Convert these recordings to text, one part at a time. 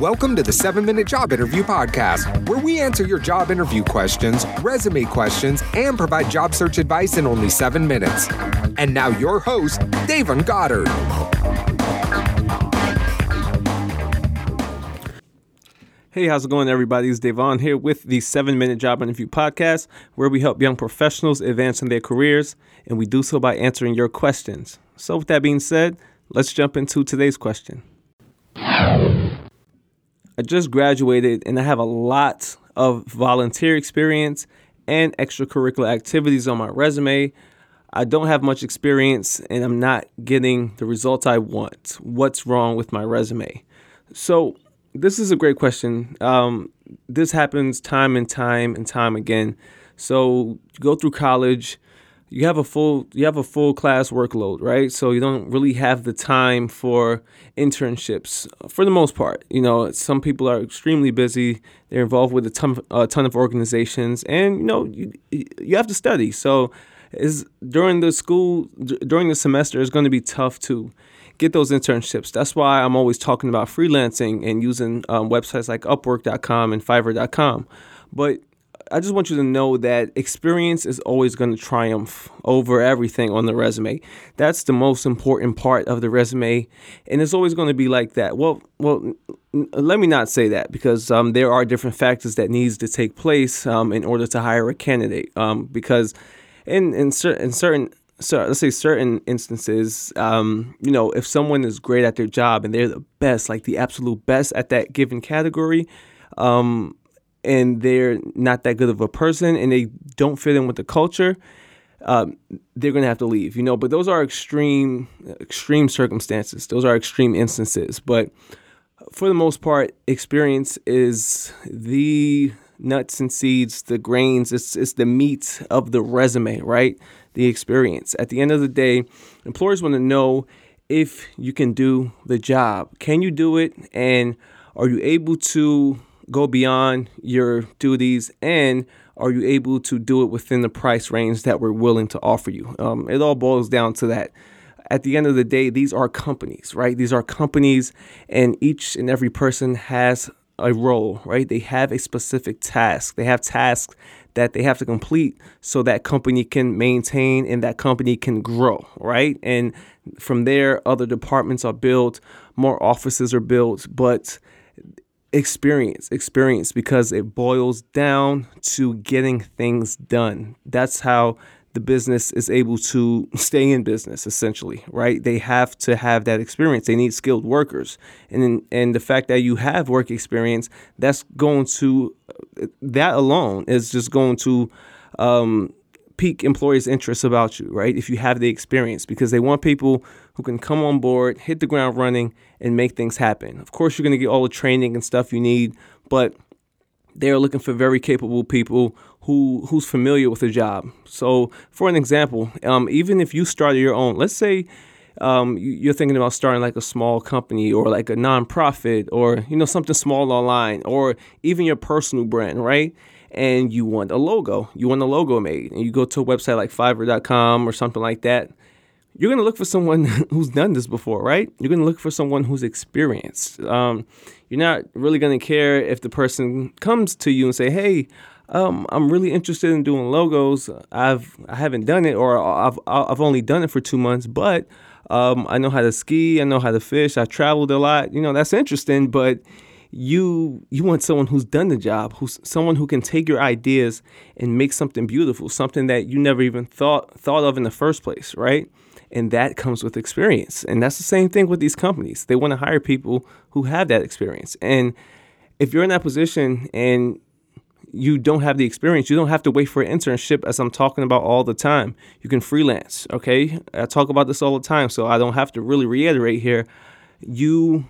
Welcome to the 7 Minute Job Interview Podcast, where we answer your job interview questions, resume questions, and provide job search advice in only 7 minutes. And now, your host, Davon Goddard. Hey, how's it going, everybody? It's Davon here with the 7 Minute Job Interview Podcast, where we help young professionals advance in their careers, and we do so by answering your questions. So, with that being said, let's jump into today's question. I just graduated and I have a lot of volunteer experience and extracurricular activities on my resume. I don't have much experience and I'm not getting the results I want. What's wrong with my resume? So, this is a great question. Um, this happens time and time and time again. So, go through college, you have a full you have a full class workload, right? So you don't really have the time for internships for the most part. You know, some people are extremely busy. They're involved with a ton a ton of organizations, and you know you you have to study. So is during the school during the semester it's going to be tough to get those internships. That's why I'm always talking about freelancing and using um, websites like Upwork.com and Fiverr.com. But I just want you to know that experience is always going to triumph over everything on the resume. That's the most important part of the resume, and it's always going to be like that. Well, well, let me not say that because um, there are different factors that needs to take place um, in order to hire a candidate. Um, because in in, cer- in certain so let's say certain instances, um, you know, if someone is great at their job and they're the best, like the absolute best at that given category, um, and they're not that good of a person and they don't fit in with the culture, um, they're going to have to leave, you know. But those are extreme, extreme circumstances. Those are extreme instances. But for the most part, experience is the nuts and seeds, the grains. It's it's the meat of the resume, right? The experience. At the end of the day, employers want to know if you can do the job. Can you do it? And are you able to go beyond your duties and are you able to do it within the price range that we're willing to offer you? Um, it all boils down to that. At the end of the day, these are companies, right? These are companies, and each and every person has a role, right? They have a specific task. They have tasks that they have to complete so that company can maintain and that company can grow, right? And from there, other departments are built, more offices are built, but experience experience because it boils down to getting things done. That's how the business is able to stay in business essentially right? They have to have that experience. They need skilled workers. And and the fact that you have work experience that's going to that alone is just going to um, pique employers' interest about you, right? If you have the experience, because they want people who can come on board, hit the ground running, and make things happen. Of course, you're going to get all the training and stuff you need, but they're looking for very capable people who who's familiar with the job. So, for an example, um, even if you started your own, let's say um, you're thinking about starting like a small company or like a nonprofit or you know something small online or even your personal brand, right? And you want a logo. You want a logo made, and you go to a website like Fiverr.com or something like that. You're gonna look for someone who's done this before, right? You're gonna look for someone who's experienced. Um, you're not really gonna care if the person comes to you and say, "Hey, um, I'm really interested in doing logos. I've I haven't done it, or I've I've only done it for two months, but um, I know how to ski. I know how to fish. I traveled a lot. You know, that's interesting, but." You you want someone who's done the job, who's someone who can take your ideas and make something beautiful, something that you never even thought thought of in the first place, right? And that comes with experience. And that's the same thing with these companies. They want to hire people who have that experience. And if you're in that position and you don't have the experience, you don't have to wait for an internship as I'm talking about all the time. You can freelance, okay? I talk about this all the time, so I don't have to really reiterate here. You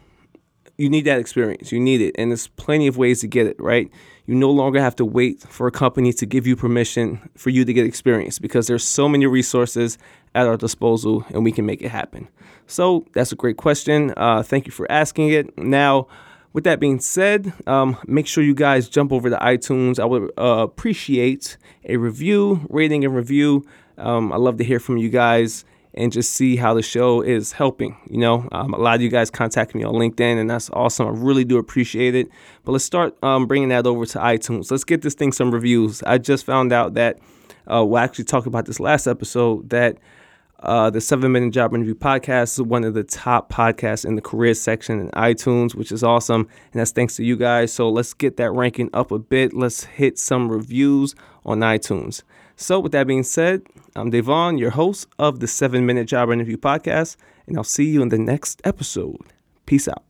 you need that experience. You need it. And there's plenty of ways to get it, right? You no longer have to wait for a company to give you permission for you to get experience because there's so many resources at our disposal and we can make it happen. So that's a great question. Uh, thank you for asking it. Now, with that being said, um, make sure you guys jump over to iTunes. I would uh, appreciate a review, rating, and review. Um, I love to hear from you guys. And just see how the show is helping. You know, um, a lot of you guys contact me on LinkedIn, and that's awesome. I really do appreciate it. But let's start um, bringing that over to iTunes. Let's get this thing some reviews. I just found out that uh, we'll actually talked about this last episode that uh, the Seven Minute Job Interview Podcast is one of the top podcasts in the career section in iTunes, which is awesome. And that's thanks to you guys. So let's get that ranking up a bit. Let's hit some reviews on iTunes. So, with that being said, I'm Devon, your host of the Seven Minute Job Interview Podcast, and I'll see you in the next episode. Peace out.